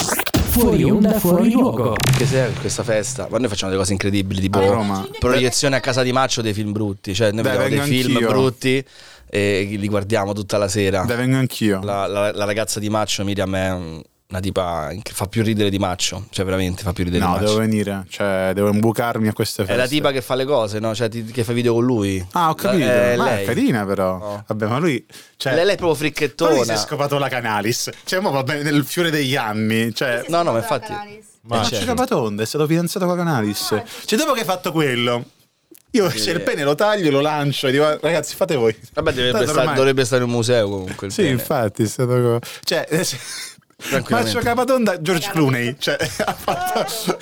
Fuori onda, fuori luogo. Che se questa festa, ma noi facciamo delle cose incredibili, tipo A Roma. proiezione a casa di Maccio dei film brutti, cioè noi Dai, vediamo dei film anch'io. brutti e li guardiamo tutta la sera. Dai, vengo anch'io. La, la- la ragazza di Maccio, Miriam, è un- una tipa che fa più ridere di Maccio, cioè veramente fa più ridere No, di Maccio. devo venire, cioè devo imbucarmi a queste È feste. la tipa che fa le cose, no? Cioè ti- che fa video con lui. Ah, ho capito. È Ma lei. è carina però. No. Vabbè, ma lui cioè lei, lei è proprio ma lui si è fricchettona. scopato la Canalis. Cioè, mo va bene nel fiore degli anni, cioè No, no, ma infatti Ma certo. c'è Capatonda, è stato fidanzato con la Canalis. Cioè, dopo che hai fatto quello, io se il pene lo taglio, lo lancio e dico, ragazzi, fate voi. Vabbè, dovrebbe Tanto stare, ormai- dovrebbe stare in un museo comunque. il Sì, pene. infatti, è stato. Cioè, Maccio Capatonda, George Clooney. Cioè, ha fatto.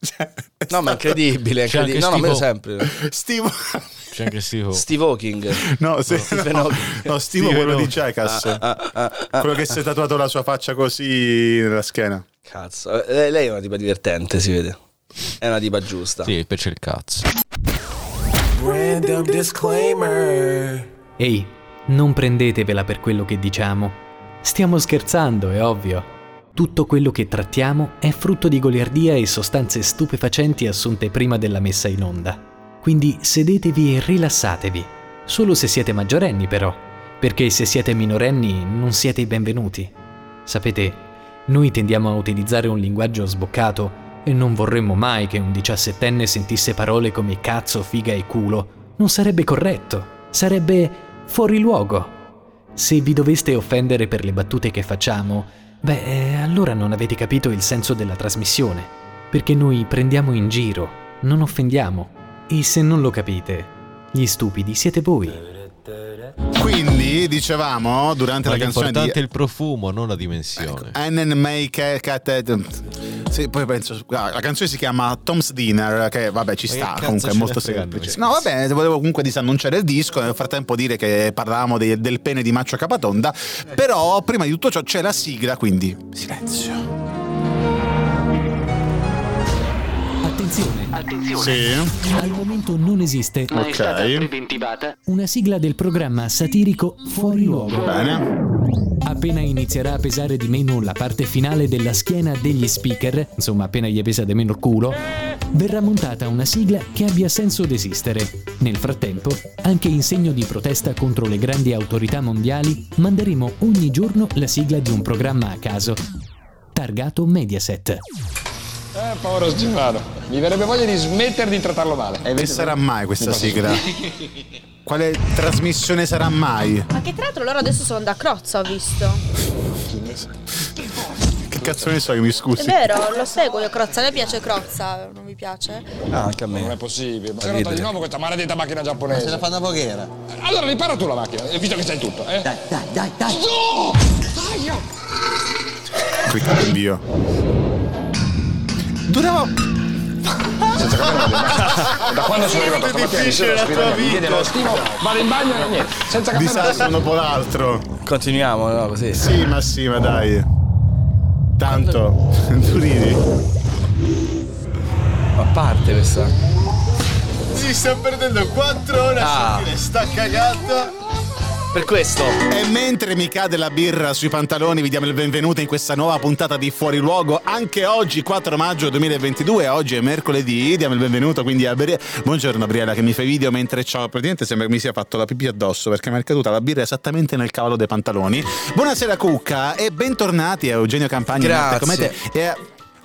cioè, No, ma incredibile. C'è anche incredibile. No, no, me sempre. Steve. C'è anche Steve. Steve Hawking. No, se- no, Hawking. no, Steve, Steve quello di Hawking. Jackass. Ah, ah, ah, quello che si è tatuato la sua faccia così nella schiena. Cazzo, eh, lei è una tipa divertente, si vede. È una tipa giusta. Sì, pece il cazzo. Random disclaimer. Ehi, non prendetevela per quello che diciamo. Stiamo scherzando, è ovvio. Tutto quello che trattiamo è frutto di goliardia e sostanze stupefacenti assunte prima della messa in onda. Quindi sedetevi e rilassatevi. Solo se siete maggiorenni però, perché se siete minorenni non siete i benvenuti. Sapete, noi tendiamo a utilizzare un linguaggio sboccato e non vorremmo mai che un diciassettenne sentisse parole come cazzo, figa e culo. Non sarebbe corretto, sarebbe fuori luogo. Se vi doveste offendere per le battute che facciamo, beh, eh, allora non avete capito il senso della trasmissione, perché noi prendiamo in giro, non offendiamo. E se non lo capite, gli stupidi siete voi. Quindi, dicevamo, durante Ma la canzone di il profumo, non la dimensione. NMA sì, poi penso ah, la canzone si chiama Tom's Dinner che vabbè ci sta comunque è molto semplice. no vabbè volevo comunque disannunciare il disco nel frattempo dire che parlavamo dei- del pene di Maccio Capatonda però prima di tutto ciò c'è la sigla quindi silenzio Attenzione, sì. Al momento non esiste. Ok. una sigla del programma satirico Fuori Luogo. bene. Appena inizierà a pesare di meno la parte finale della schiena degli speaker, insomma appena gli pesa di meno il culo, verrà montata una sigla che abbia senso d'esistere. Nel frattempo, anche in segno di protesta contro le grandi autorità mondiali, manderemo ogni giorno la sigla di un programma a caso, targato Mediaset. Eh, povero Gennaro, mi verrebbe voglia di smettere di trattarlo male. che sarà mai questa sigla quale trasmissione sarà mai Ma che tra l'altro loro adesso sono da Crozza, ho visto. che cazzo ne so io mi È scusi vero, lo seguo io Crozza. A me piace Crozza, non vi piace? Ah, anche a Non è me. possibile. Ma è rotta di nuovo questa maledetta macchina giapponese. Se la fanno pochera. Allora ripara tu la macchina, eh, visto che sai tutto, eh? Dai, dai, dai, dai. cliccato invio durava Da quando sono arrivato stamattina mi sono scrivendo, mi chiede lo stimo, vado in bagno e niente, senza caffè. disastro dopo l'altro Continuiamo, no? Così. Sì, ma sì, ma dai. Tanto, tu ridi. A parte questa. Si sta perdendo 4 ore Ah. sentire sta cagata. Per questo. E mentre mi cade la birra sui pantaloni, vi diamo il benvenuto in questa nuova puntata di Fuori Luogo. Anche oggi, 4 maggio 2022, oggi è mercoledì. Diamo il benvenuto quindi a Briella. Buongiorno, Briella, che mi fai video mentre c'ho. Praticamente sembra che mi sia fatto la pipì addosso perché mi è caduta la birra esattamente nel cavallo dei pantaloni. Buonasera, Cucca, e bentornati a Eugenio Campagna. Grazie. Come te. E a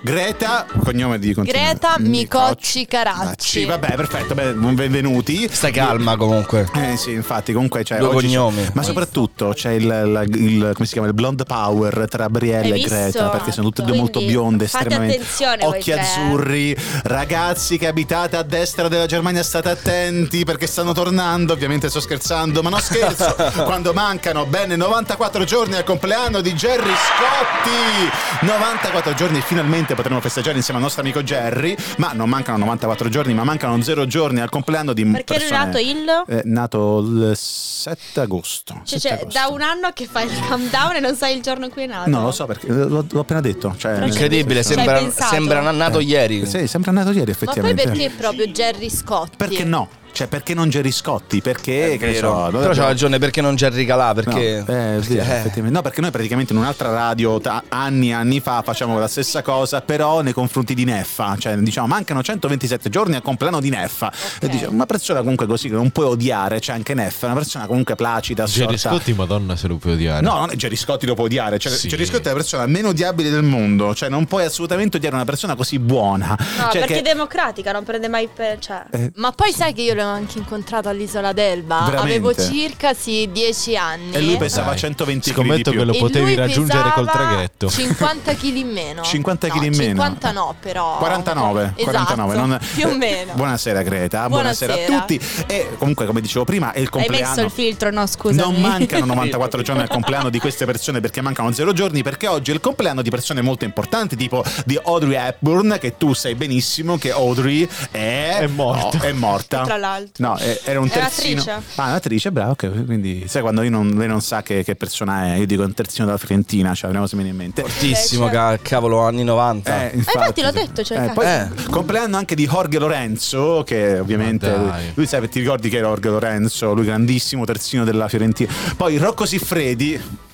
Greta, cognome di continuare. Greta Micocci Caracci. Vabbè, perfetto, beh, benvenuti. Stai calma comunque. Eh sì, infatti, comunque c'è Due c'è- cognomi. ma soprattutto c'è il, la- il- come si chiama il blonde power tra Briella Hai e Greta, perché sono tutte e due molto Quindi bionde, fate estremamente occhi tre. azzurri, ragazzi che abitate a destra della Germania state attenti perché stanno tornando, ovviamente sto scherzando, ma non scherzo, quando mancano bene 94 giorni al compleanno di Jerry Scotti. 94 giorni e finalmente potremo festeggiare insieme al nostro amico Jerry, ma non mancano 94 giorni, ma mancano 0 giorni al compleanno di Perché lui è persone- nato il... è nato il 7 agosto. Cioè, 7 cioè, agosto. da un anno che fa il countdown e non sai il giorno in cui è nato. No, lo so perché l'ho, l'ho appena detto. Cioè, Incredibile, sembra, sembra nato ieri. Sì, sembra nato ieri Ma poi effettivamente. perché proprio Jerry Scotti? Perché no? Cioè, perché non Gerry Scotti? Perché, che so, Però c'ha ragione, perché non Jerry Calà? Perché... No, eh, sì, eh, effettivamente. No, perché noi praticamente in un'altra radio ta- anni e anni fa facciamo la stessa cosa, però nei confronti di Neffa. Cioè, diciamo, mancano 127 giorni al compleanno di Neffa. E diciamo, una persona comunque così che non puoi odiare, c'è anche Neffa, una persona comunque placida, Jerry assorta. Scotti, madonna, se lo puoi odiare. No, non è Gerry Scotti lo puoi odiare. Cioè, Sì. Gerry Scotti è la persona meno odiabile del mondo. Cioè, non puoi assolutamente odiare una persona così buona. No, Cioè, perché che- è democratica, non prende mai per. Cioè. eh, Ma poi sai che io l'ho anche incontrato all'isola d'Elba? Veramente? Avevo circa sì, 10 anni. e lui pesava Dai. 120 kg di più. che lo potevi raggiungere col traghetto. 50 kg in meno. 50 No, kg in meno. 50 no, però. 49, Esatto, 49 non- più o meno. Buonasera Greta, buonasera, Buonasera. a tutti. E comunque, come dicevo prima, è il Hai compleanno. messo il filtro, no? Scusa. Non mancano 94 giorni al compleanno di queste persone perché mancano 0 giorni perché oggi è il compleanno di persone molto importanti tipo di Audrey Hepburn che tu sai benissimo che Audrey è, È morta. no, è morta. Tra l'altro. No, è- era un terzino. un'attrice. Ah, un'attrice, bravo, ok. Quindi sai quando io non, lei non sa che, che persona è, io dico un terzino della Fiorentina, cioè vediamo se mi viene in mente. Fortissimo, Invece- ca- cavolo, anni 90. Eh, infatti, infatti l'ho detto, cioè, cazzo. poi Eh. compleanno anche di Jorge Lorenzo, che ovviamente dai. lui sai, ti ricordi che era Jorge Lorenzo, lui grandissimo terzino della Fiorentina. Poi Rocco Siffredi.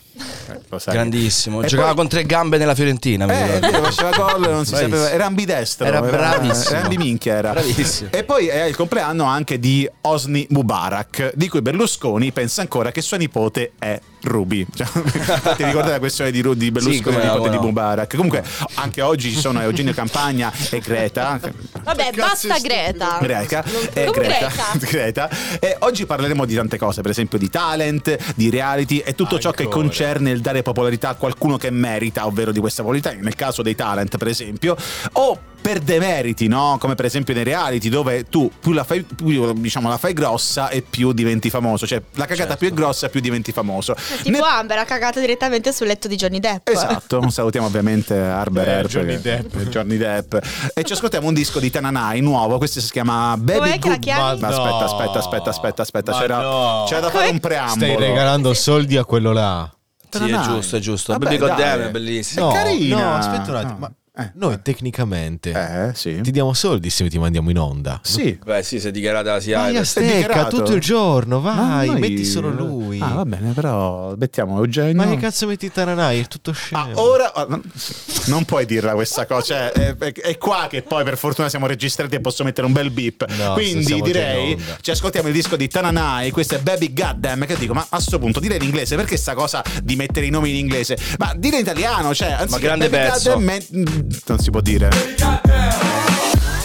Eh, lo sai. Grandissimo. E Giocava poi- con tre gambe nella Fiorentina. Eh, vero, faceva gol, non si Bravissimo. sapeva, era ambidestro, Era bravissimo. era ambiminchia era. Bravissimo. E poi è il compleanno anche di Osni Mubarak, di cui Berlusconi pensa ancora che sua nipote è Ruby. Cioè, ti ricordi la questione di, Ru- di Berlusconi, Sì, la no, di no. Mubarak? Comunque, anche oggi ci sono Eugenio Campagna e Greta. Vabbè, basta Greta. Greca, eh, Greta, Greta. Greta. E oggi parleremo di tante cose, per esempio di talent, di reality e tutto ciò che concerne il dare popolarità a qualcuno che merita, ovvero di questa popolarità, nel caso dei talent, per esempio, o per demeriti, no? Come per esempio nei reality dove tu più la fai, più, diciamo, la fai grossa e più diventi famoso, cioè la cagata Certo. più è grossa più diventi famoso. Tipo Ne- Amber ha cagato direttamente sul letto di Johnny Depp. Esatto, salutiamo ovviamente Arber Eh, Johnny Depp. Johnny Depp. E ci ascoltiamo un disco di Tananai nuovo, questo si chiama Baby Com'è che la Good- chiami? Ma Ma aspetta, no. aspetta, aspetta, aspetta, aspetta, Ma c'era, no. c'era da fare un preambolo. Stai regalando soldi a quello là. Sì, è giusto, è giusto. Vabbè, Baby Goddamn dai. è bellissimo. È No, carina. no, aspetta un attimo. No. Ma Eh. noi tecnicamente Eh, sì. ti diamo soldi se ti mandiamo in onda. Sì. Beh, sì, si è dichiarata la SIAE. Vai a È stecca tutto il giorno, Ma vai, noi- metti solo lui. Ah, va bene, però mettiamo Eugenio. Ma che cazzo metti Taranai? È tutto scemo. ora ah, no, non puoi dirla questa cosa, cioè, è, è- è qua che poi per fortuna siamo registrati e posso mettere un bel beep. No, Quindi direi ci ascoltiamo il disco di Tananai, questo è Baby Goddamn, che dico, ma a sto punto dire in inglese, perché sta cosa di mettere i nomi in inglese? Ma dire in italiano, cioè, anziché grande Baby pezzo. Goddamn, non si può dire.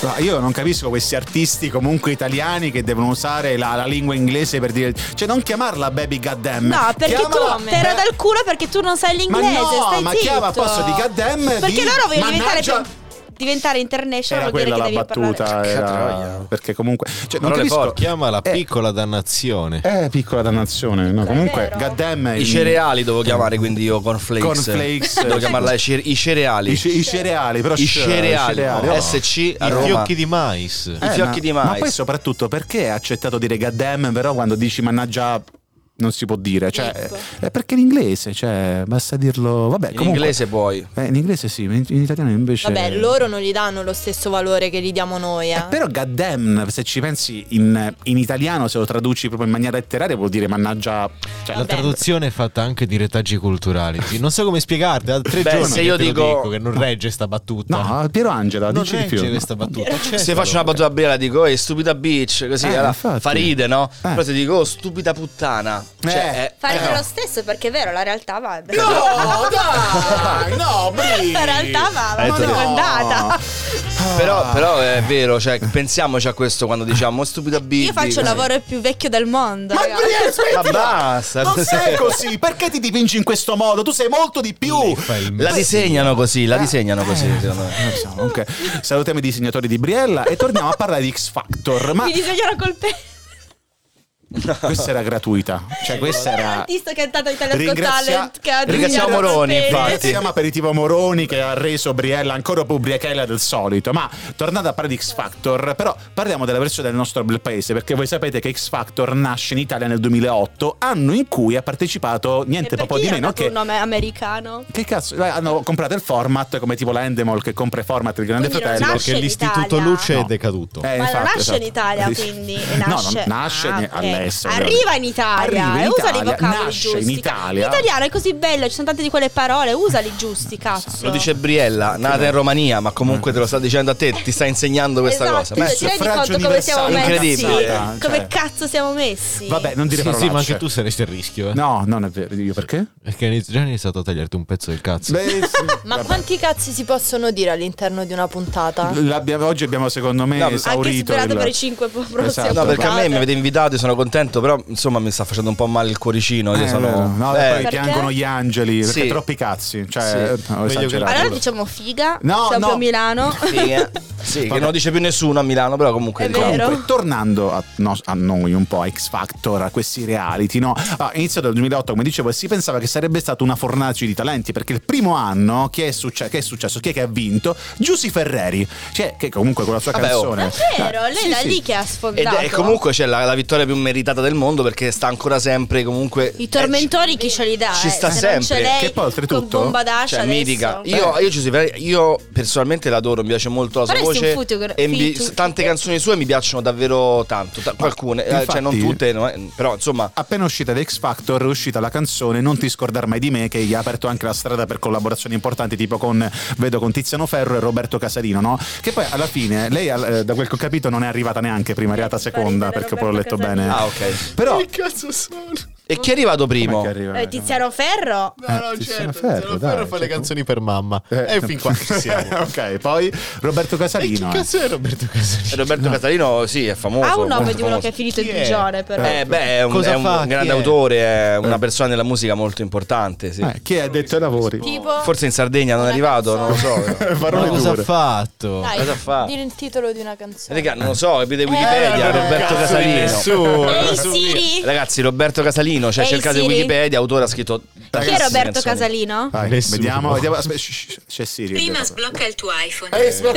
No, io non capisco questi artisti comunque italiani che devono usare la, la lingua inglese per dire. Cioè, non chiamarla baby goddamn. No, perché Chiamala- tu terra dal culo perché tu non sai Ma l'inglese, no, stai ma zitto. chiama a posto di goddamn Perché di loro vogliono diventare, più- diventare international, Era vuol dire quella che la devi battuta, era- perché comunque cioè, non capisco. forti. Chiamala Eh. piccola dannazione. Eh, piccola dannazione, no, comunque goddamn I cereali devo chiamare quindi io cornflakes. Cornflakes. Devo chiamarla i, cer- i cereali. I, ce- i cereali, però I sh- cereali. oh. SC I Roma. fiocchi di mais. I fiocchi di mais. Ma poi soprattutto perché hai accettato di dire goddamn, però quando dici mannaggia non si può dire, cioè Ecco. è perché in inglese, cioè basta dirlo, vabbè, In comunque inglese puoi. eh, in inglese sì, in, in italiano invece Vabbè, loro non gli danno lo stesso valore che gli diamo noi, eh. Eh, però goddamn, se ci pensi in, in italiano, se lo traduci proprio in maniera letteraria, vuol dire mannaggia. Cioè, La traduzione è fatta anche di retaggi culturali. Non so come spiegarti. Da tre Beh, giorni se che io lo dico- che non regge sta battuta. No, Piero Angela, non dici di regge più. questa battuta. Se faccio una battuta bella dico "Ehi stupida bitch" così Eh, allora, fa ride, no? Eh. Però se dico "Oh, stupida puttana", cioè Eh. Fai eh, no. lo stesso perché è vero, la realtà va. No, dai, no, Bri. La realtà va, va detto è andata. Però, però è vero, cioè pensiamoci a questo quando diciamo "stupida bitch". Io faccio il lavoro più vecchio del mondo. Ma. Bri, Ma basta. Non sei così, perché ti dipingi in questo modo? Tu sei molto di più. La disegnano così, la disegnano così, Eh. secondo me. Non so, comunque, salutiamo i disegnatori di Briella e torniamo a parlare di X Factor. Ma Mi disegnano col pe... Questa era gratuita. Cioè, questa era. L'artista che è andato a Italia Got Ringrazia- Talent che ha ringraziamo Moroni, infatti. Ringraziamo Aperitivo Moroni che ha reso Briella ancora più ubriachella del solito. Ma tornando a parlare di X Factor, però parliamo della versione del nostro bel paese, perché voi sapete che X Factor nasce in Italia nel 2008, anno in cui ha partecipato niente poco di meno che. un nome americano? Che cazzo? Eh, Hanno comprato il format come tipo la Endemol che compra il format del Grande Quindi Fratello. nasce Perché in l'istituto Italia. Luce No. è decaduto. Eh, Ma non infatti, nasce esatto. in Italia, quindi e No, nasce. non nasce Ah, ne- ok. All'estero. Arriva in Italia Arriva in e usa Italia, i vocaboli nasce giusti. in Italia. L'italiano è così bello, ci sono tante di quelle parole, usali giusti, cazzo. Lo dice Briella, nata in Romania, ma comunque te lo sta dicendo a te, ti sta insegnando questa esatto, cosa. cioè, Ma ti rendi conto come siamo messi? Incredibile. Come Cioè. cazzo siamo messi? Vabbè, non dire Sì, parolacce. sì, ma anche tu saresti a rischio. Eh. No, non è vero. Io perché? Perché hai già iniziato a tagliarti un pezzo del cazzo. Beh, sì. Ma Vabbè. quanti cazzi si possono dire all'interno di una puntata? L'abbiamo- oggi abbiamo secondo me No, Anche esaurito superato il- per i 5 prossimi Esatto. No, perché a me mi avete invitato, io sono contento, però insomma mi sta facendo un po' male il cuoricino. Io Eh, sono. vero. No, Eh, poi piangono gli angeli perché Sì. troppi cazzi. Cioè, Sì. eh, che- esagerato. Allora diciamo figa, No, siamo no. a Milano. figa. Sì, che non lo dice più nessuno a Milano, però comunque È diciamo. Comunque, tornando a, no- a noi un po', a X Factor, a questi reality, no? Ah, iniziato nel 2008, come dicevo, e si pensava che sarebbe stata una fornace di talenti, perché il primo anno, che è, succe- che è successo? Chi è che ha vinto? Giusy Ferreri, cioè, che comunque con la sua Vabbè, oh. canzone... È vero, lei Sì, da sì. lì che ha Ed sfondato. è comunque c'è la, la vittoria più meritata del mondo perché sta ancora sempre comunque. I tormentori chi ce li dà? Ci eh? sta Se non sempre. lei Che poi, oltretutto, con bomba d'ascia Cioè, mitica. Io, io, Giuseppe io personalmente l'adoro, mi piace molto la sua Faresti voce. future- e mi- tante canzoni sue mi piacciono davvero tanto. ta- qualcune, eh, cioè non infatti- tutte, no, eh, però insomma. Appena uscita da X Factor è uscita la canzone Non ti scordar mai di me che gli ha aperto anche la strada per collaborazioni importanti tipo con vedo con Tiziano Ferro e Roberto Casalino no? che poi alla fine lei eh, da quel che ho capito non è arrivata neanche prima è arrivata seconda perché poi l'ho letto bene Ah, ok. però cazzo sono? E chi è arrivato primo? Com'è che arriva? Eh, Tiziano Ferro? No, no, Tiziano certo. Ferro, Tiziano dai, Ferro fa le cioè, canzoni per mamma. Eh, E fin qua ci siamo. ok poi Roberto E chi Casalino eh. cazzo è Roberto Casalino? Roberto Casalino, sì, è famoso. Ha un nome molto di uno famoso. che è finito in Chi è? prigione, però. Eh, beh, è un, Cosa è un fa? grande Chi è? autore, è una persona della musica molto importante. Sì. Eh, chi è addetto ai lavori Tipo Forse in Sardegna non è Una arrivato, non lo so. Ma parole cosa ha dure fatto? Dai, Cosa fa? dire il titolo di una canzone. Raga, non lo so, vede Wikipedia, Eh, Roberto cazzo di Casalino. Nessuno. Ehi Siri! Ragazzi, Roberto Casalino, cioè Ehi, cercate Siri. Wikipedia, autore ha scritto Chi è Roberto. Casalino? Vai, Nessuno. vediamo, vediamo shh, c'è Siri Prima sblocca il tuo iPhone.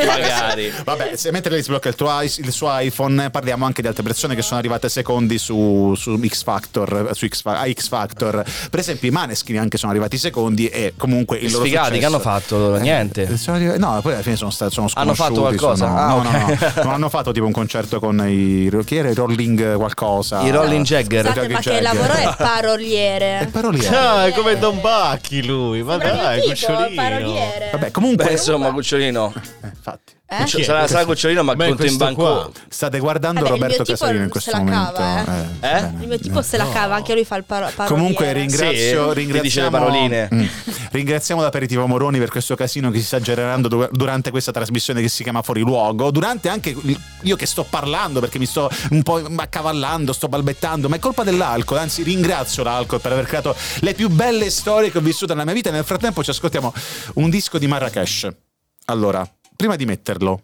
Magari. Vabbè, se mentre lei sblocca il, tuo, il suo iPhone, parliamo anche di altre persone che sono arrivate secondi su, su X Factor, su X, a X Factor. Per esempio, i Maneskin anche sono arrivati secondi e comunque il loro Sfigati, successo- che hanno fatto loro? Niente. Eh, sono arrivati- no, poi alla fine sono, stati, sono Hanno fatto sconosciuti, qualcosa? sono- Ah, no, ok. no, no, non hanno fatto tipo un concerto con i. Chi era? I Rolling qualcosa. I Rolling Jagger. Scusate, Jagger ma che lavoro è È paroliere? paroliere. Ah, è come Don Bacchi lui. Ma Sembra dai, mio tipo, cucciolino. paroliere. Vabbè, comunque. Beh, insomma, Cucciolino. eh, infatti. Eh? Chi è? Sarà, sarà Cucciolino, ma Beh, conto in banco. qua. State guardando Vabbè, Roberto Casalino in se questo momento. cava, eh. Eh? bene. Il mio tipo se la cava, anche lui fa il paro- paroliere. Comunque ringrazio, Sì, ringraziamo, le paroline. Mm. ringraziamo l'aperitivo Moroni per questo casino che si sta generando du- durante questa trasmissione che si chiama Fuori Luogo, durante anche io che sto parlando perché mi sto un po' accavallando, sto balbettando, ma è colpa dell'alcol, anzi ringrazio l'alcol per aver creato le più belle storie che ho vissuto nella mia vita e nel frattempo ci ascoltiamo un disco di Marrakesh. Allora, prima di metterlo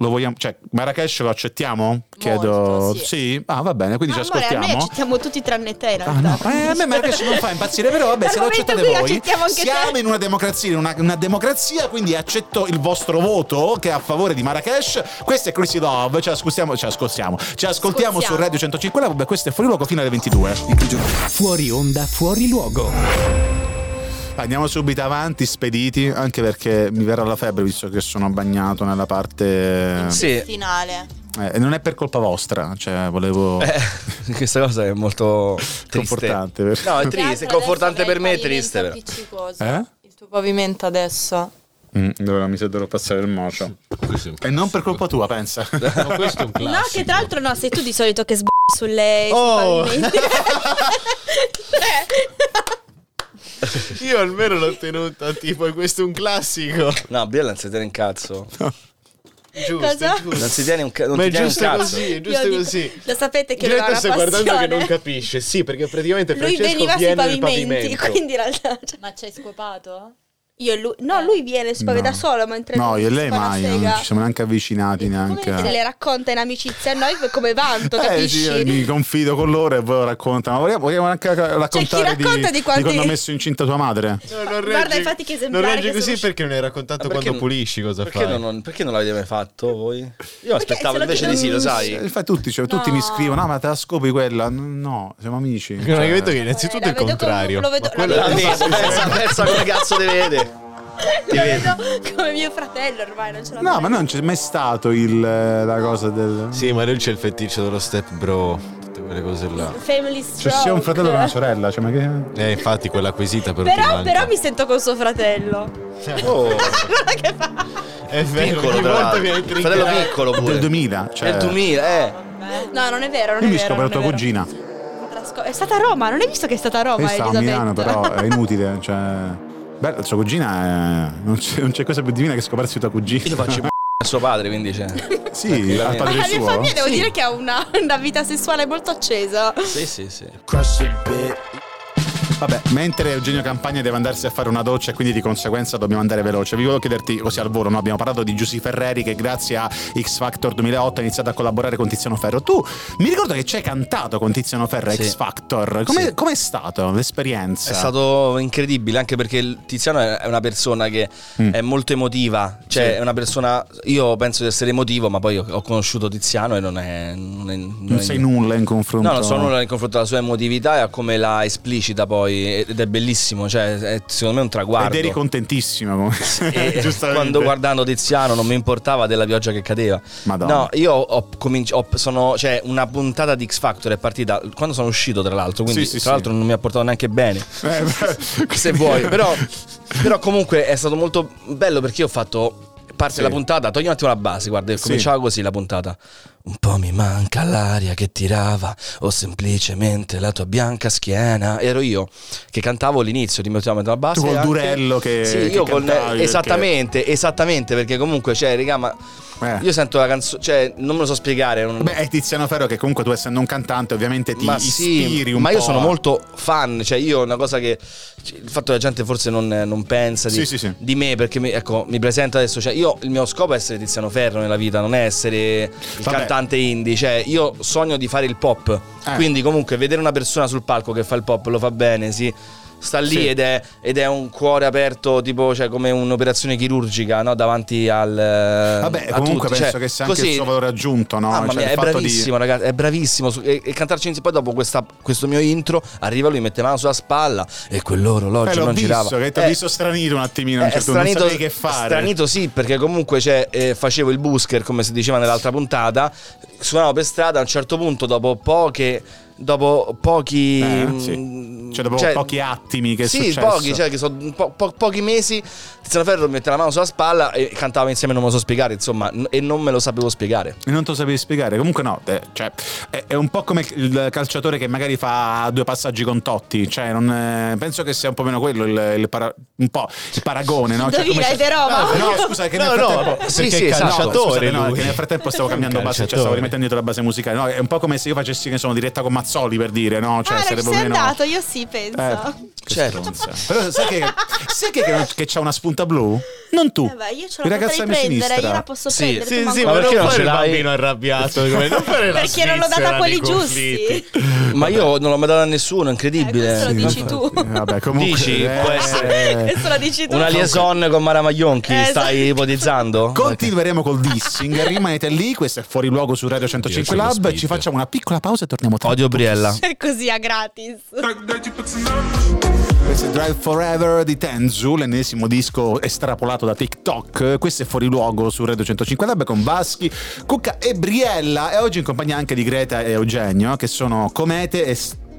lo vogliamo, cioè Marrakesh lo accettiamo? Chiedo sì. Ah, va bene, quindi ci Amore, a noi ascoltiamo. accettiamo tutti tranne te in Ah, realtà. no. Eh, a me Marrakesh non fa impazzire, però vabbè, se lo accettate voi. accettiamo anche Siamo te. in una democrazia, in una, una democrazia, quindi accetto il vostro voto che è a favore di Marrakesh. Questo è Crazy Love, ci ascoltiamo, ci ascoltiamo, ci ascoltiamo su Ascoltiamo. Radio 105 Love, questo è fuori luogo fino alle 22. Fuori onda, fuori luogo. Andiamo subito avanti, spediti, anche perché mi verrà la febbre visto che sono bagnato nella parte... Sì, Finale. Eh, non è per colpa vostra, cioè volevo... eh, questa cosa è molto. Confortante, per- No, è triste, confortante per me, il triste. però. Eh? Il tuo pavimento adesso. Mm, dove mi dovrò passare il mocio. È E non per colpa tua, pensa. Ma questo è un classico. No, che tra l'altro no, sei tu di solito che sb***i sulle Oh. Io almeno l'ho tenuta, tipo, questo è un classico. No, Biella non si tiene in cazzo. Giusto, Cosa? giusto. Non si tiene un, ca- non Ma ti è tiene un giusto cazzo. così, è giusto dico- così. Lo sapete che Giulietta sta guardando che non capisce. Sì, perché praticamente Lui Francesco viene nel pavimenti, pavimento. quindi in realtà... cioè, Ma ci hai scopato? Io e lui. No, lui viene, si spaventa No. solo mentre No, io e lei mai, non ci siamo neanche avvicinati Come neanche. se le racconta in amicizia a noi come vanto, Eh capisci? sì, mi confido con loro e poi lo raccontano. Vogliamo, vogliamo anche raccontare di, racconta di quanti- quando ho messo incinta tua madre? No, non Guarda, infatti che Non esemplari reggi che così sono perché non hai raccontato perché quando non- pulisci cosa Perché fai. non, perché non l'avete mai fatto voi? Io aspettavo invece di sì, lo sai. Eh, Infatti tutti, cioè, tutti No. mi scrivono, no ma te la scopi quella? No, siamo amici. Non hai Cioè, capito che innanzitutto è il contrario. lo vedo- la vedo- pensa, come cazzo ti vede. Ti vede. vedo come mio fratello ormai, non ce la No, fai. ma non c'è mai stato il, eh, la cosa del... Sì, ma lui c'è il feticcio dello step bro, tutte quelle cose là. Family Cioè stroke. sia un fratello che una sorella, cioè ma che... Eh, infatti quella acquisita però, ti Però, però mi sento con suo fratello. Oh, Guarda che fa. È vero, piccolo ogni tra volta viene Fratello piccolo pure. Del 2000, cioè... È il 2000, eh. No, non è vero, non Io è mi vero. scopro non tua è cugina. È stata a Roma, non hai visto che è stata a Roma, Lei sta a Elisabetta? Milano, però è inutile, cioè... Beh, sua cugina è... non, c'è, non c'è cosa più divina che scoparsi tua cugina. Io faccio a suo padre, quindi c'è. Sì, al Ma padre la mia suo. famiglia devo dire che ha una, una vita sessuale molto accesa. Sì, sì, sì. Vabbè, mentre Eugenio Campagna deve andarsi a fare una doccia e quindi di conseguenza dobbiamo andare veloce, vi volevo chiederti così al volo, no? abbiamo parlato di Giussi Ferreri che grazie a X Factor 2008 ha iniziato a collaborare con Tiziano Ferro. Tu mi ricordo che ci hai cantato con Tiziano Ferro Sì. X Factor. Com'è, Sì. com'è stato l'esperienza? È stato incredibile anche perché Tiziano è una persona che Mm. è molto emotiva, cioè Sì. è una persona, io penso di essere emotivo, ma poi ho, conosciuto Tiziano e non è... Non, è, non Non è- sei nulla in confronto. No, non so nulla in confronto alla sua emotività e a come la esplicita poi ed è bellissimo, cioè è secondo me un traguardo. Ed eri contentissimo. E Giustamente. quando guardando Tiziano non mi importava della pioggia che cadeva. Madonna. No, io ho cominciato. Sono, cioè, una puntata di X Factor è partita quando sono uscito, tra l'altro. Quindi, Sì, sì, tra sì. l'altro, non mi ha portato neanche bene. Eh, beh, Se vuoi, però, però comunque è stato molto bello perché io ho fatto parte Sì. della puntata. Togli un attimo la base, guarda, Sì. cominciava così la puntata. Un po' mi manca l'aria che tirava, o semplicemente la tua bianca schiena. Ero io che cantavo l'inizio, ti mettevo la base. Tu col anche- durello che- Sì, che io con. perché- Esattamente, esattamente, perché comunque, cioè, raga, ma. Eh. Io sento la canzone, cioè, non me lo so spiegare. non- Beh, è Tiziano Ferro che comunque tu essendo un cantante ovviamente ti ma ispiri sì, un ma po'. io sono molto fan, cioè io una cosa che il fatto che la gente forse non, non pensa di, Sì, sì, sì. di me perché mi, ecco, mi presenta adesso, cioè io il mio scopo è essere Tiziano Ferro nella vita, non è essere il Vabbè. cantante indie, cioè io sogno di fare il pop. Eh. Quindi comunque vedere una persona sul palco che fa il pop lo fa bene, sì. Sta lì Sì. ed, è, ed è un cuore aperto, tipo cioè, come un'operazione chirurgica, no? Davanti al. Vabbè, a comunque tutti. penso Cioè, che sia anche così- il suo valore aggiunto, no? Mamma Cioè, mia, è fatto di- bravissimo, ragazzi. È bravissimo. E, e cantarci insieme. Poi, dopo questa- questo mio intro, arriva lui, mette mano sulla spalla e quell'orologio Eh, non visto, girava. che ti ho Eh, visto stranito un attimino eh, certo punto, non che fare. Stranito sì, perché comunque cioè, eh, facevo il busker, come si diceva nell'altra puntata, suonavo per strada, a un certo punto, dopo poche... Dopo pochi... Eh, mm, sì. Cioè, dopo pochi attimi che è Sì, successo. pochi, cioè che sono po- po- pochi mesi. Tiziano Ferro mette la mano sulla spalla e cantava insieme Non me lo so spiegare, insomma, n- e non me lo sapevo spiegare. E non te lo sapevi spiegare. Comunque, no, eh, cioè, è, è un po' come il calciatore che magari fa due passaggi con Totti. Cioè, non, eh, penso che sia un po' meno quello il, il para- un po' il paragone, no? Cioè, Indovina, come è di Roma. No, scusa, che nel No, no, frattempo. Sì, perché sì, è esatto. calciatore scusate, no, che nel frattempo stavo cambiando base, cioè stavo calciatore. rimettendo dietro la base musicale. No, è un po' come se io facessi, che ne so, una diretta con Mazzoli per dire, no? Cioè, ah, sarebbe sei meno- andato, io sì, penso. Eh, Certo. Però sai che, sai che, che, c'ha una spunta blu? Non tu. Eh beh, io ce Il l'ho ragazzo potuta a mia riprendere, sinistra. io la posso Sì, prendere. Sì, sì, ma perché non fare ce il bambino arrabbiato come non fare la Perché non l'ho data a quelli giusti. Ma io non l'ho mai data a nessuno, è incredibile. Eh, questo lo dici tu. Eh, Vabbè, comunque, Dici, eh, può essere. Questo lo dici tu. Una liaison con Mara Maglionchi, Eh, stai esatto. ipotizzando? Continueremo col dissing, rimanete lì, questo è Fuori Luogo su Radio 105 Io ce l'ho Lab, ci facciamo una piccola pausa e torniamo tra Odio Briella. È così a gratis. Questo è Drive Forever di Tenzu, l'ennesimo disco estrapolato da TikTok. Questo è Fuori Luogo su Radio 105 Lab con Vaschi, Cucca e Briella. E oggi in compagnia anche di Greta e Eugenio, che sono Comete e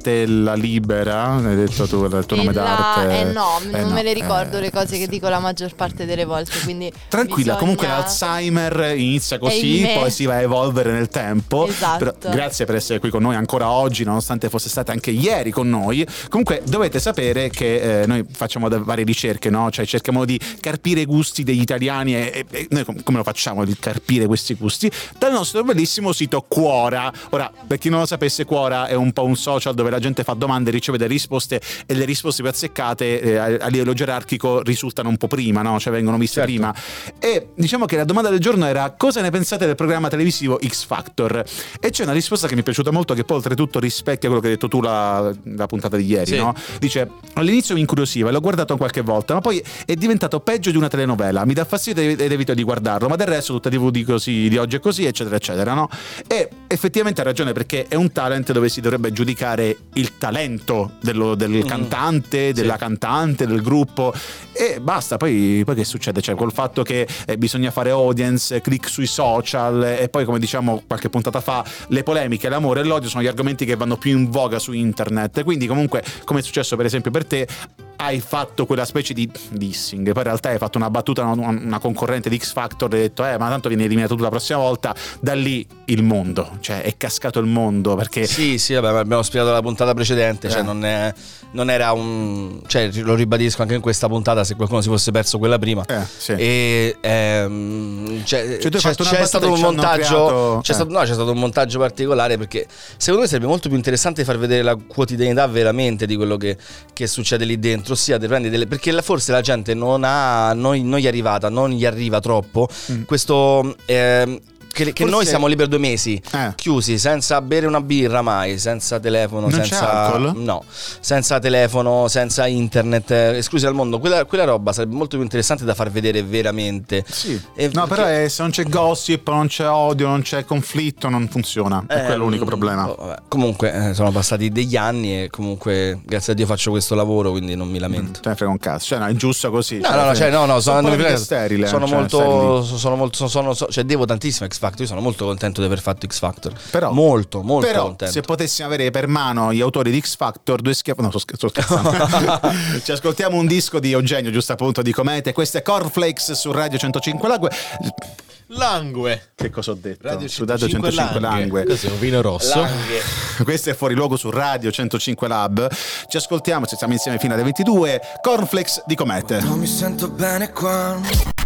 Stella Libera. Hai detto tu il tuo nome La- d'arte? eh no, Eh non me le eh, ricordo le cose che dico la maggior parte delle volte, quindi Tranquilla, bisogna- comunque l'Alzheimer inizia così, poi si va a evolvere nel tempo. Esatto. Però grazie per essere qui con noi ancora oggi, nonostante fosse stata anche ieri con noi. Comunque dovete sapere che eh, noi facciamo varie ricerche, no? Cioè cerchiamo di carpire i gusti degli italiani e, e- e noi com- come lo facciamo di carpire questi gusti? Dal nostro bellissimo sito Quora. Ora, per chi non lo sapesse, Quora è un po' un social dove la gente fa domande e riceve delle risposte e le risposte più azzeccate eh, a livello gerarchico risultano un po' prima, no? cioè vengono viste Certo. prima. E diciamo che la domanda del giorno era cosa ne pensate del programma televisivo X Factor? E c'è una risposta che mi è piaciuta molto che poi oltretutto rispecchia quello che hai detto tu la, la puntata di ieri, Sì. no? Dice all'inizio mi incuriosiva l'ho guardato qualche volta, ma poi è diventato peggio di una telenovela, mi dà fastidio ed evito di guardarlo, ma del resto tutta TV di, così, di oggi è così, eccetera, eccetera, no? E effettivamente ha ragione perché è un talent dove si dovrebbe giudicare il talento dello- del cantante, della cantante, del gruppo e basta, poi, poi che succede? Cioè col fatto che eh, bisogna fare audience, click sui social e poi come diciamo qualche puntata fa le polemiche, l'amore e l'odio sono gli argomenti che vanno più in voga su internet, quindi comunque come è successo per esempio per te hai fatto quella specie di dissing, poi in realtà hai fatto una battuta a una, concorrente di X Factor e hai detto eh ma tanto viene eliminato tu la prossima volta, da lì il mondo, cioè è cascato il mondo perché Sì, sì, vabbè, abbiamo spiegato la puntata precedente, cioè Eh. non, è- non era un... cioè lo ribadisco anche in questa puntata se qualcuno si fosse perso quella prima. Eh, sì. E ehm, cioè, Cioè, c'è, stato un montaggio creato- c'è eh. stato, no, c'è stato un montaggio particolare perché secondo me sarebbe molto più interessante far vedere la quotidianità veramente di quello che, che succede lì dentro, ossia delle, perché la- forse la gente non ha non, non gli è arrivata, non gli arriva troppo questo ehm, che, che Mm. Forse- noi siamo lì per due mesi Eh. chiusi senza bere una birra mai, senza telefono, Non senza no, senza telefono, senza internet, eh, esclusi dal mondo. Quella, quella roba sarebbe molto più interessante da far vedere veramente. Sì. E no, perché- però è- se non c'è gossip, non c'è odio, non c'è conflitto, non funziona. È Eh, quello l'unico mm, problema. oh, vabbè. Comunque eh, sono passati degli anni e comunque grazie a Dio faccio questo lavoro, quindi non mi lamento. Te ne frega un cazzo. Cioè, no, è giusto così. No, no, no, cioè, no, no, sono, frega- sterile. sono cioè, molto, lì. sono molto, sono, sono- cioè devo tantissimo X Factor, io sono molto contento di aver fatto X Factor. Però- molto, molto Però, contento. se potessimo avere per mano gli autori di X Factor, due schiaffi. No, sto, sto scherzando. Ci ascoltiamo un disco di Eugenio, giusto appunto, di Comete. Questo è Cornflakes su Radio 105 Langue. Langue. Che cosa ho detto? Radio su Radio 105 Langue. Cos'è un vino rosso? Questo è Fuori Luogo su Radio 105 Lab. Ci ascoltiamo, ci stiamo insieme fino alle 22. Cornflakes di Comete. Non mi sento bene qua.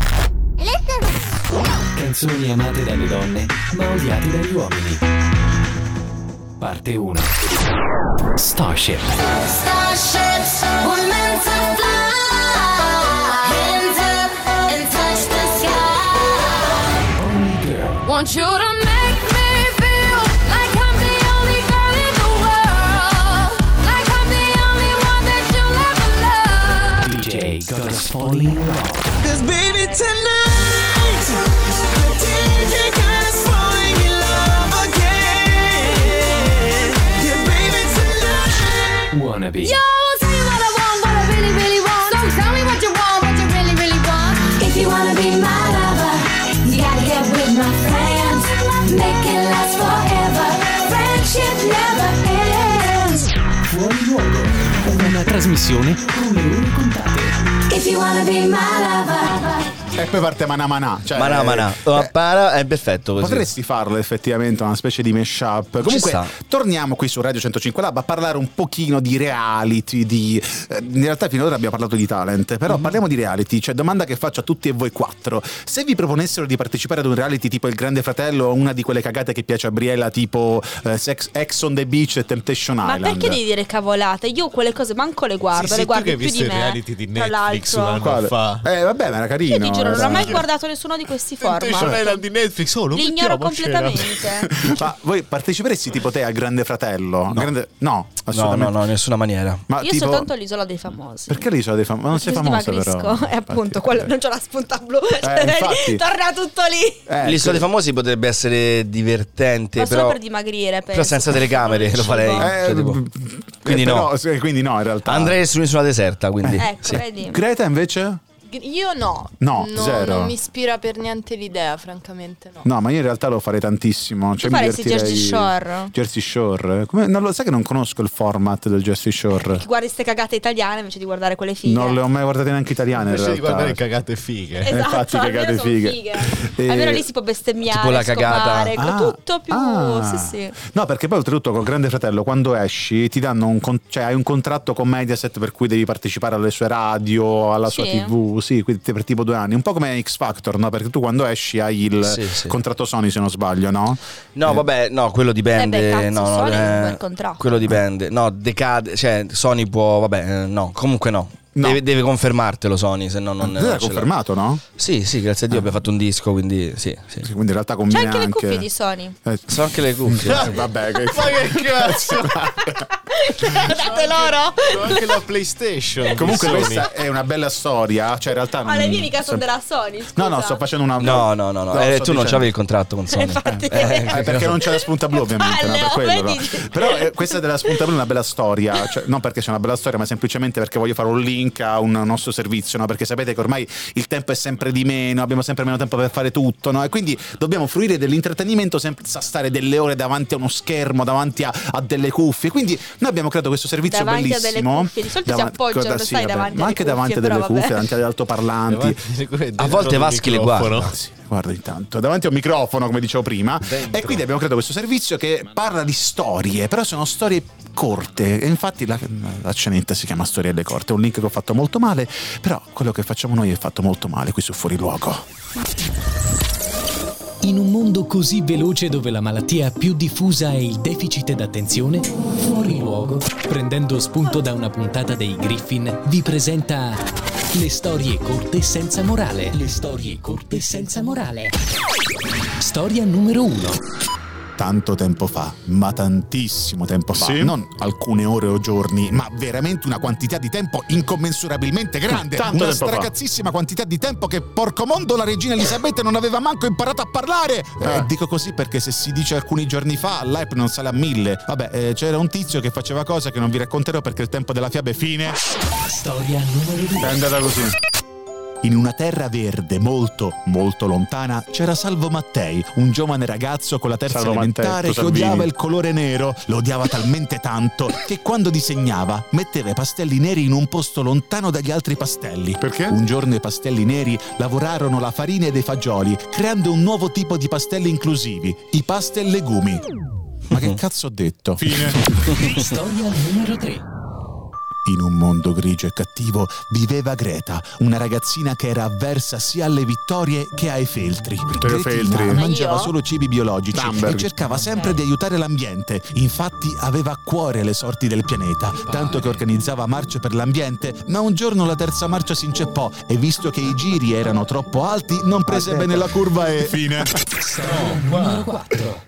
Canzoni amate dalle donne, ma odiate dagli uomini. Parte 1. Starship. Starships were meant to fly. Hands up and touch the sky. Only Girl. Want you to make me feel like I'm the only girl in the world. Like I'm the only one that you'll ever love. DJ got us falling in love. Cause baby tonight Wannabe. Yo, I'll tell you what I want, what I really, really want. So tell me what you want, what you really, really want. If you wanna be my lover, you gotta get with my friends. Make it last forever. Friendship never ends. Fuori luogo. Una trasmissione con le ore contate. If you wanna be my lover. E poi parte Mana Mana. Cioè, Manà, manà. eh, para- è perfetto così. Potresti farlo effettivamente, una specie di mashup. Comunque, torniamo qui su Radio 105 Lab a parlare un pochino di reality. Di, eh, in realtà, fino ad ora abbiamo parlato di talent, però parliamo di reality. Cioè, domanda che faccio a tutti e voi quattro: se vi proponessero di partecipare ad un reality tipo Il Grande Fratello o una di quelle cagate che piace a Briella, tipo eh, Sex, Ex on the Beach e Temptation Ma Island? perché devi dire cavolate? Io quelle cose manco le guardo, Sì, sì, le tu guardi che hai più visto di i me. reality di tra Netflix un l'altro. anno fa. Eh, vabbè, ma era carino. Io ti giuro, non ho mai guardato nessuno di questi format. Di Netflix, oh, lo L'ignoro completamente. Ma voi parteciperesti tipo te al Grande Fratello? Grande- no, No, assolutamente. no, no, in nessuna maniera. Ma Io tipo- soltanto l'isola dei famosi. Perché l'isola dei famosi? Ma non sei dimagrisco. però. E appunto, quello, non c'ho la spunta blu. Cioè, infatti. Torna tutto lì. Eh, L'isola dei famosi potrebbe essere divertente, Ma solo però, per dimagrire, penso. però senza telecamere lo farei. Eh, Cioè, tipo- eh, quindi no. però- quindi no, in realtà. Andrei su un'isola deserta, quindi. Ecco, sì. vedi. Greta invece? Io no. No, zero. Non mi ispira per niente l'idea, francamente no. No, ma io in realtà lo farei tantissimo. Cioè, mi faresti divertirei- Jersey Shore? Jersey Shore. Come- non lo sai che non conosco il format del Jersey Shore. Guardi ste cagate italiane invece di guardare quelle fighe. Non le ho mai guardate neanche italiane. in Invece di realtà. guardare cagate fighe. Esatto, infatti, cagate sono fighe. fighe. Eh, Almeno lì si può bestemmiare, Tipo la cagata. scopare, Ah, tutto più... ah. Sì, sì. No, perché poi oltretutto col Grande Fratello quando esci ti danno un con- cioè hai un contratto con Mediaset per cui devi partecipare alle sue radio, alla sua Sì. TV, così quindi per tipo due anni, un po' come X Factor, no? Perché tu quando esci hai il Sì, sì. contratto Sony se non sbaglio, no? No, vabbè, no, quello dipende. Eh beh, cazzo, no, no, Sony eh, bel contratto. quello dipende. No, decade, cioè Sony può, vabbè, eh, no, comunque no. No. Deve, deve confermartelo Sony, se no non, Te non l'ha ce l'ha. confermato, no? Sì, sì, grazie a Dio abbiamo fatto un disco, quindi sì, sì. Sì, Quindi in realtà C'è conviene anche le cuffie di Sony. Eh, Sono anche le cuffie. eh, vabbè, che... Ma che cazzo? Date loro! C'ho anche la PlayStation. Comunque questa è una bella storia, cioè in realtà Ma le non- mie mica sono della Sony. Scusa. No, no, sto facendo una No, no, no, no. No, Eh, tu non dicendo- avevi il contratto con Sony. Infatti. Eh, perché non c'è la spunta blu ovviamente, no, per quello? Però eh, questa della spunta blu è una bella storia, cioè, non perché c'è una bella storia, ma semplicemente perché voglio fare un link a un nostro servizio, no? perché sapete che ormai il tempo è sempre di meno, abbiamo sempre meno tempo per fare tutto, no? e quindi dobbiamo fruire dell'intrattenimento senza stare delle ore davanti a uno schermo, davanti a, a delle cuffie. Quindi noi abbiamo creato questo servizio Davanti a delle bellissimo. cuffie, di solito si Davanti- appoggiano, guarda, sai, davanti ma anche davanti a cuffie, delle cuffie, davanti agli altoparlanti. Davanti A volte Vaschi le guarda. Guarda intanto, davanti a un microfono, come dicevo prima. E quindi abbiamo creato questo servizio che parla di storie, però sono storie corte. E infatti la, la cenetta si chiama Storielle Corte. È un link che ho fatto molto male, però quello che facciamo noi è fatto molto male qui su Fuori Luogo. In un mondo così veloce dove la malattia più diffusa è il deficit d'attenzione, Fuori Luogo, prendendo spunto da una puntata dei Griffin, vi presenta Le storie corte senza morale. Le storie corte senza morale. Storia numero 1. Tanto tempo fa, ma tantissimo tempo fa, Sì? non alcune ore o giorni, ma veramente una quantità di tempo incommensurabilmente grande. Tanto una tempo fa. quantità di tempo che porco mondo la regina Elisabetta non aveva manco imparato a parlare. Eh, dico così perché se si dice alcuni giorni fa, l'hype non sale a mille. Vabbè, eh, c'era un tizio che faceva cose che non vi racconterò perché il tempo della fiaba è fine. Storia numero 2. È andata così. In una terra verde molto, molto lontana c'era Salvo Mattei, un giovane ragazzo con la terza Salvo elementare tu che Salvini. odiava il colore nero. Lo odiava talmente tanto che quando disegnava metteva i pastelli neri in un posto lontano dagli altri pastelli. Perché? Un giorno i pastelli neri lavorarono la farina ed i fagioli, creando un nuovo tipo di pastelli inclusivi, i pastel legumi. Ma che cazzo ho detto? Fine. Storia numero 3. In un mondo grigio e cattivo viveva Greta, una ragazzina che era avversa sia alle vittorie che ai feltri. Vittorio Gretina Feltri. mangiava solo cibi biologici Thunberg. e cercava sempre di aiutare l'ambiente. Infatti aveva a cuore le sorti del pianeta, tanto che organizzava marce per l'ambiente, ma un giorno la terza marcia si inceppò e visto che i giri erano troppo alti non prese bene la curva e... Fine. Numero 4.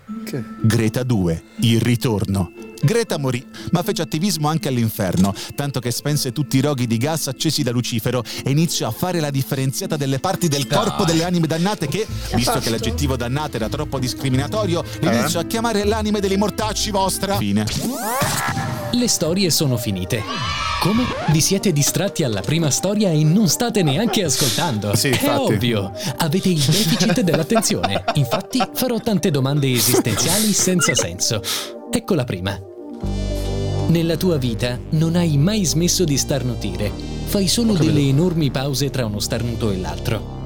Greta 2, il ritorno. Greta morì, ma fece attivismo anche all'inferno, tanto che spense tutti i roghi di gas accesi da Lucifero e iniziò a fare la differenziata delle parti del corpo delle anime dannate che, visto che l'aggettivo dannata era troppo discriminatorio, iniziò a chiamare l'anime degli mortacci vostra. Fine. Le storie sono finite. Come? Vi siete distratti alla prima storia e non state neanche ascoltando? Sì, È infatti. ovvio, avete il deficit dell'attenzione. Infatti farò tante domande esistenziali senza senso. Ecco la prima. Nella tua vita non hai mai smesso di starnutire. Fai solo delle enormi pause tra uno starnuto e l'altro.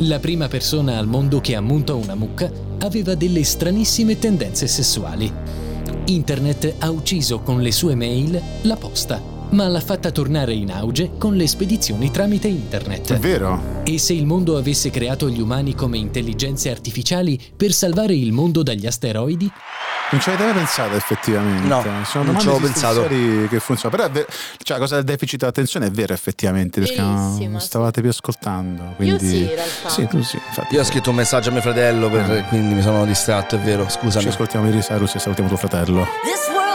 La prima persona al mondo che ha munto una mucca aveva delle stranissime tendenze sessuali. Internet ha ucciso con le sue mail la posta, ma l'ha fatta tornare in auge con le spedizioni tramite internet. È vero? E se il mondo avesse creato gli umani come intelligenze artificiali per salvare il mondo dagli asteroidi? Non ci avete mai pensato effettivamente? No, Sono non ci avevo pensato. che funzionano. Però è ver- cioè, la cosa del deficit d'attenzione è vera effettivamente, perché non Verissima, sì. stavate più ascoltando. Quindi... sì, in realtà. Sì, tu sì, infatti. Io ho scritto un messaggio a mio fratello, per- Eh. quindi mi sono distratto, è vero, scusami. Ci ascoltiamo Miley Cyrus e salutiamo tuo fratello. This world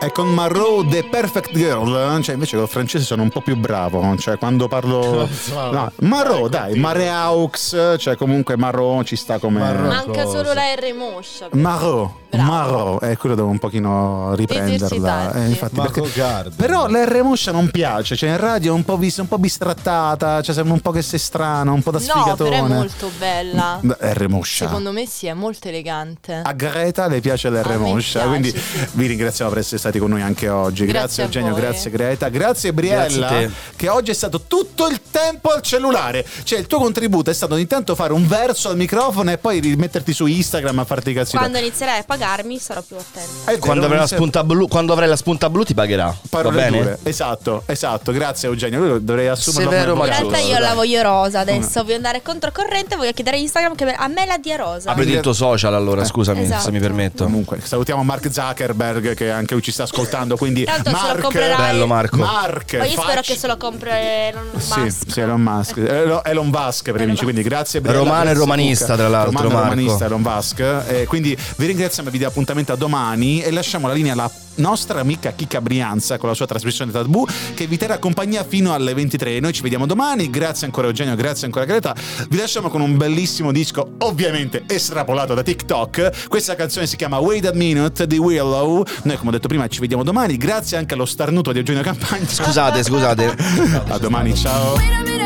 E con Marot The Perfect Girl, cioè invece col francese sono un po' più bravo, cioè quando parlo... No, Marot, dai, Mareaux, cioè comunque Marot ci sta come... Manca solo la R moscia. Marot, Bravo. Marot, e quello devo un pochino riprenderla. Eh, infatti, perché-. Però l'R moscia non piace, cioè in radio è un po', vis- un po' bistrattata, cioè sembra un po' che sei strano, un po' da No, sfigatone. però è molto bella. Beh, R moscia. Secondo me sì, è molto elegante. A Greta le piace l'R A me moscia, piace, quindi sì. vi ringraziamo per essere stati con noi anche oggi. Grazie, Grazie Eugenio, voi. grazie Greta, grazie Briella che oggi è stato tutto il tempo al cellulare. Cioè il tuo contributo è stato ogni tanto fare un verso al microfono e poi rimetterti su Instagram a farti i cazzi. Quando inizierai a pagarmi sarò più attenta. È vero, Quando avrai, la spunta blu, quando avrai la spunta blu ti pagherà. Parole Va bene? dure. Esatto, esatto. Grazie Eugenio. Lui dovrei assumerlo Severo, come ma In realtà io dai. la voglio rosa adesso, voglio andare controcorrente, voglio chiedere a Instagram che a me la dia rosa. Apri il tuo social allora, scusami Esatto. se mi permetto. Comunque, salutiamo Mark Zuckerberg che anche lui ci sta ascoltando. Quindi, Tanto se lo Mark, comprerai. Bello Marco. Mark, Poi io spero facci- che se lo compri Elon Sì, Musk. sì, Elon Musk. Elon, Elon Musk per i amici, quindi grazie Briella, Romano e romanista, tra l'altro, Romano e Marco. romanista Elon Musk. Eh, quindi vi ringraziamo e vi diamo appuntamento a domani e lasciamo la linea alla nostra amica Chica Brianza con la sua trasmissione Tabù che vi terrà compagnia fino alle 23. Noi ci vediamo domani. Grazie ancora Eugenio, grazie ancora Greta. Vi lasciamo con un bellissimo disco, ovviamente estrapolato da TikTok. Questa canzone si chiama Wait a Minute di Willow. Noi come ho detto prima ci vediamo domani. Grazie anche allo starnuto di Eugenio Campagna. Scusate, scusate. A domani, ciao. Wait a minute.